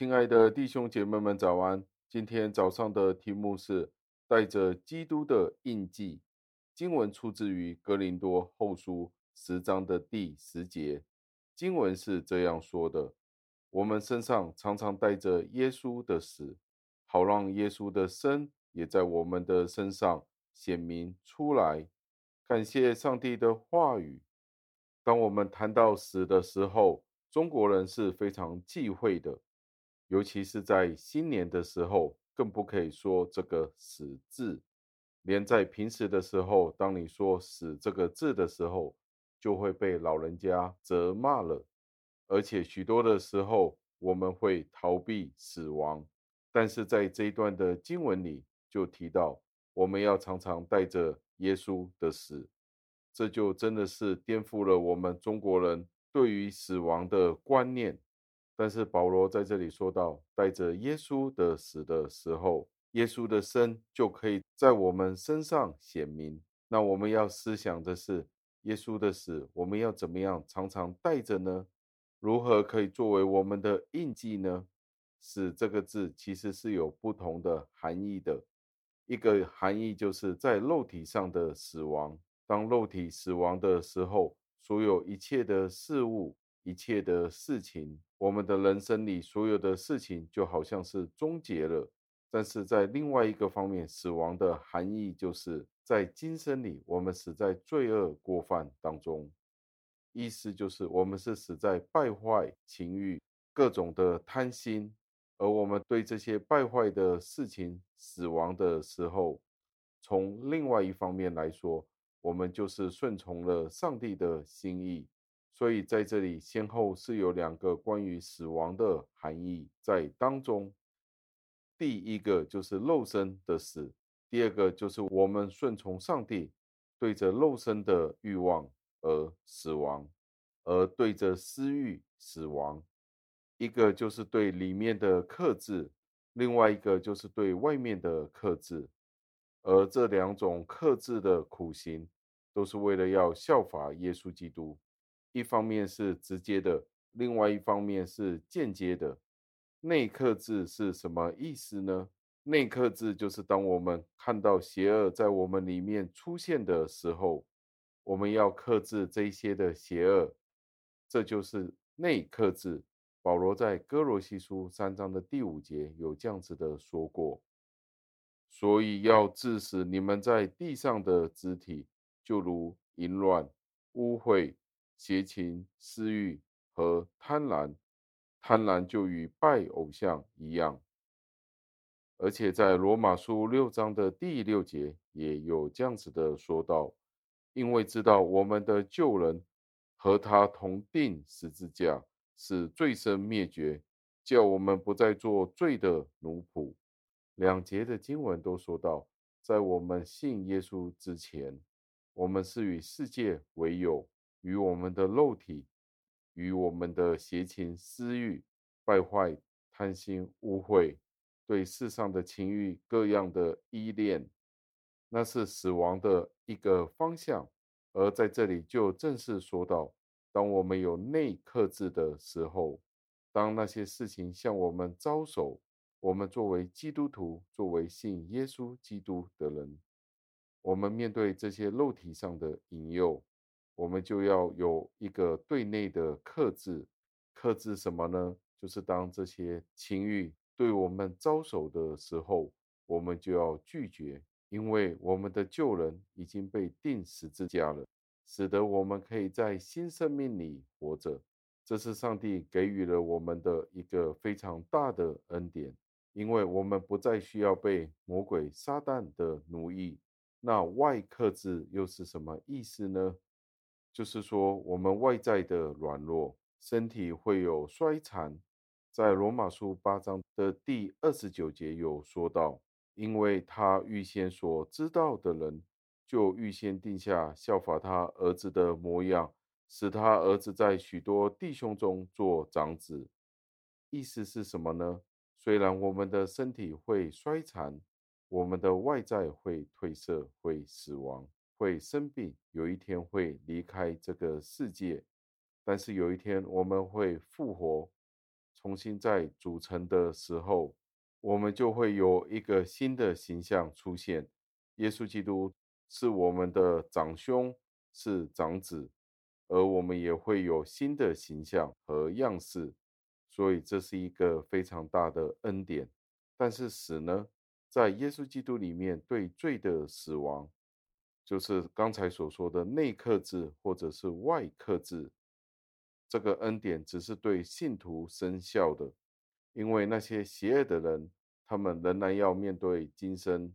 亲爱的弟兄姐妹们，早安！今天早上的题目是带着基督的印记。经文出自于哥林多后书十章的第十节。经文是这样说的：我们身上常常带着耶稣的死，好让耶稣的生也在我们的身上显明出来。感谢上帝的话语。当我们谈到死的时候，中国人是非常忌讳的，尤其是在新年的时候，更不可以说这个“死”字。连在平时的时候，当你说“死”这个字的时候，就会被老人家责骂了，而且许多的时候我们会逃避死亡，但是在这一段的经文里就提到，我们要常常带着耶稣的死，这就真的是颠覆了我们中国人对于死亡的观念。但是保罗在这里说到，带着耶稣的死的时候，耶稣的生就可以在我们身上显明。那我们要思想的是。耶稣的死，我们要怎么样常常带着呢？如何可以作为我们的印记呢？死这个字其实是有不同的含义的。一个含义就是在肉体上的死亡。当肉体死亡的时候，所有一切的事物、一切的事情，我们的人生里所有的事情就好像是终结了。但是在另外一个方面，死亡的含义就是。在今生里，我们死在罪恶过犯当中，意思就是我们是死在败坏情欲、各种的贪心，而我们对这些败坏的事情死亡的时候，从另外一方面来说，我们就是顺从了上帝的心意。所以在这里先后是有两个关于死亡的含义在当中。第一个就是肉身的死。第二个就是我们顺从上帝，对着肉身的欲望而死亡，而对着私欲死亡。一个就是对里面的克制，另外一个就是对外面的克制。而这两种克制的苦行，都是为了要效法耶稣基督。一方面是直接的，另外一方面是间接的。内克制是什么意思呢？内克制就是当我们看到邪恶在我们里面出现的时候，我们要克制这些的邪恶，这就是内克制。保罗在哥罗西书三章的第五节有这样子的说过，所以要致使你们在地上的肢体，就如淫乱、污秽、邪情、私欲和贪婪，贪婪就与拜偶像一样。而且在罗马书六章的第六节也有这样子的说道：因为知道我们的旧人和他同钉十字架，使罪身灭绝，叫我们不再做罪的奴仆。两节的经文都说到，在我们信耶稣之前，我们是与世界为友，与我们的肉体，与我们的邪情私欲、败坏、贪心、污秽。对世上的情欲各样的依恋，那是死亡的一个方向。而在这里就正式说到，当我们有内克制的时候，当那些事情向我们招手，我们作为基督徒，作为信耶稣基督的人，我们面对这些肉体上的引诱，我们就要有一个对内的克制。克制什么呢？就是当这些情欲。对我们招手的时候，我们就要拒绝，因为我们的旧人已经被钉死之家了，使得我们可以在新生命里活着。这是上帝给予了我们的一个非常大的恩典，因为我们不再需要被魔鬼撒旦的奴役。那外克制又是什么意思呢？就是说我们外在的软弱，身体会有衰残。在罗马书八章的第二十九节有说到，因为他预先所知道的人，就预先定下效法他儿子的模样，使他儿子在许多弟兄中做长子。意思是什么呢？虽然我们的身体会衰残，我们的外在会褪色、会死亡、会生病，有一天会离开这个世界，但是有一天我们会复活。重新再组成的时候，我们就会有一个新的形象出现。耶稣基督是我们的长兄，是长子，而我们也会有新的形象和样式。所以这是一个非常大的恩典。但是死呢，在耶稣基督里面，对罪的死亡，就是刚才所说的内克制或者是外克制。这个恩典只是对信徒生效的，因为那些邪恶的人，他们仍然要面对今生、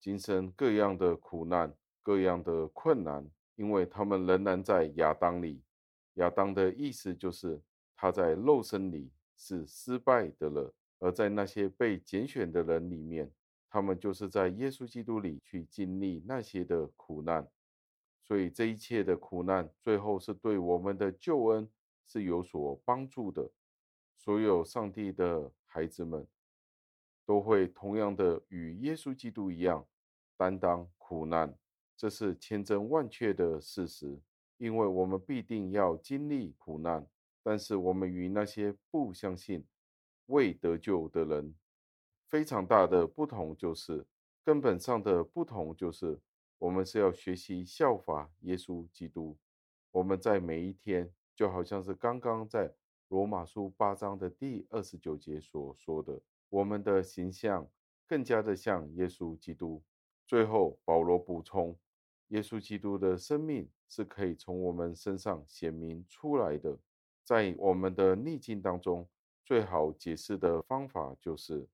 今生各样的苦难、各样的困难，因为他们仍然在亚当里。亚当的意思就是他在肉身里是失败的了，而在那些被拣选的人里面，他们就是在耶稣基督里去经历那些的苦难。所以这一切的苦难，最后是对我们的救恩是有所帮助的。所有上帝的孩子们，都会同样的与耶稣基督一样，担当苦难，这是千真万确的事实。因为我们必定要经历苦难，但是我们与那些不相信、未得救的人，非常大的不同就是，根本上的不同就是。我们是要学习效法耶稣基督。我们在每一天，就好像是刚刚在罗马书八章的第二十九节所说的，我们的形象更加的像耶稣基督。最后，保罗补充，耶稣基督的生命是可以从我们身上显明出来的。在我们的逆境当中，最好解释的方法就是，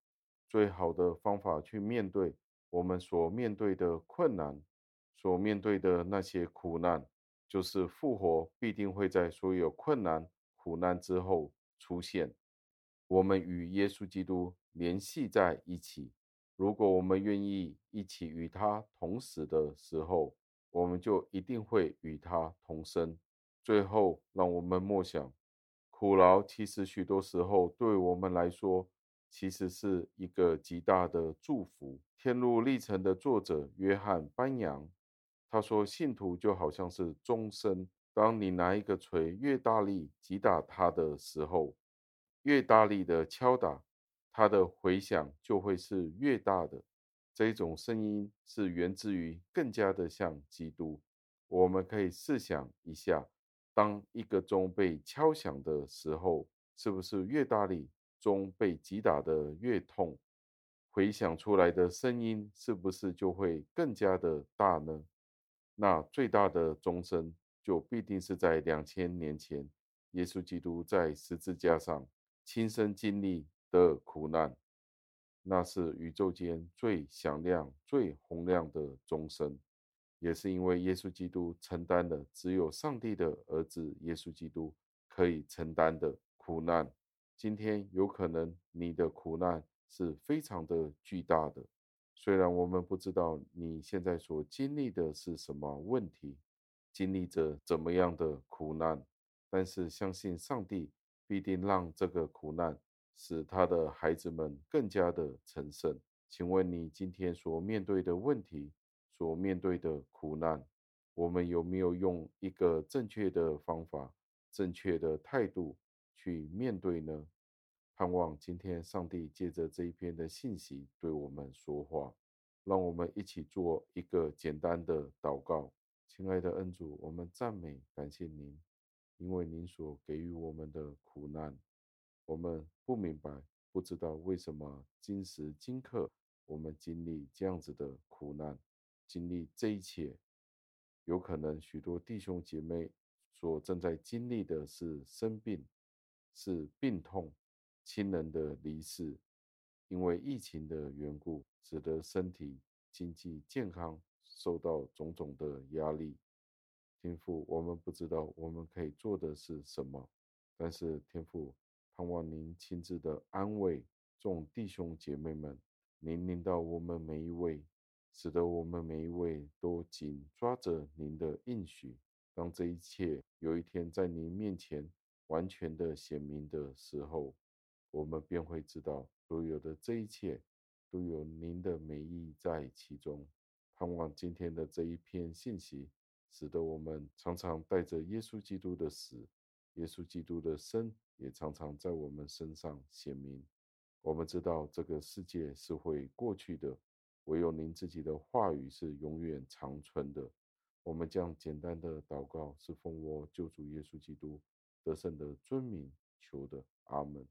最好的方法去面对我们所面对的困难。所面对的那些苦难，就是复活必定会在所有困难、苦难之后出现。我们与耶稣基督联系在一起。如果我们愿意一起与他同死的时候，我们就一定会与他同生。最后，让我们默想，苦劳其实许多时候对我们来说，其实是一个极大的祝福。《天路历程》的作者约翰·班扬。他说：“信徒就好像是钟声，当你拿一个锤越大力击打它的时候，越大力的敲打，它的回响就会是越大的。这种声音是源自于更加的像基督。我们可以试想一下，当一个钟被敲响的时候，是不是越大力，钟被击打的越痛？回响出来的声音是不是就会更加的大呢？”那最大的钟声，就必定是在两千年前，耶稣基督在十字架上亲身经历的苦难，那是宇宙间最响亮、最洪亮的钟声，也是因为耶稣基督承担了只有上帝的儿子耶稣基督可以承担的苦难。今天有可能你的苦难是非常的巨大的。虽然我们不知道你现在所经历的是什么问题，经历着怎么样的苦难，但是相信上帝必定让这个苦难使他的孩子们更加的成圣。请问你今天所面对的问题，所面对的苦难，我们有没有用一个正确的方法、正确的态度去面对呢？盼望今天上帝借着这一篇的信息对我们说话，让我们一起做一个简单的祷告。亲爱的恩主，我们赞美感谢您，因为您所给予我们的苦难，我们不明白，不知道为什么今时今刻我们经历这样子的苦难，经历这一切，有可能许多弟兄姐妹所正在经历的是生病，是病痛。亲人的离世，因为疫情的缘故，使得身体、经济、健康受到种种的压力。天父，我们不知道我们可以做的是什么，但是天父，盼望您亲自的安慰众弟兄姐妹们，您领到我们每一位，使得我们每一位都紧抓着您的应许，当这一切有一天在您面前完全的显明的时候。我们便会知道，所有的这一切都有您的美意在其中。盼望今天的这一篇信息，使得我们常常带着耶稣基督的死，耶稣基督的生也常常在我们身上显明。我们知道这个世界是会过去的，唯有您自己的话语是永远长存的。我们将简单的祷告，是奉我救主耶稣基督得胜的尊名求的，阿门。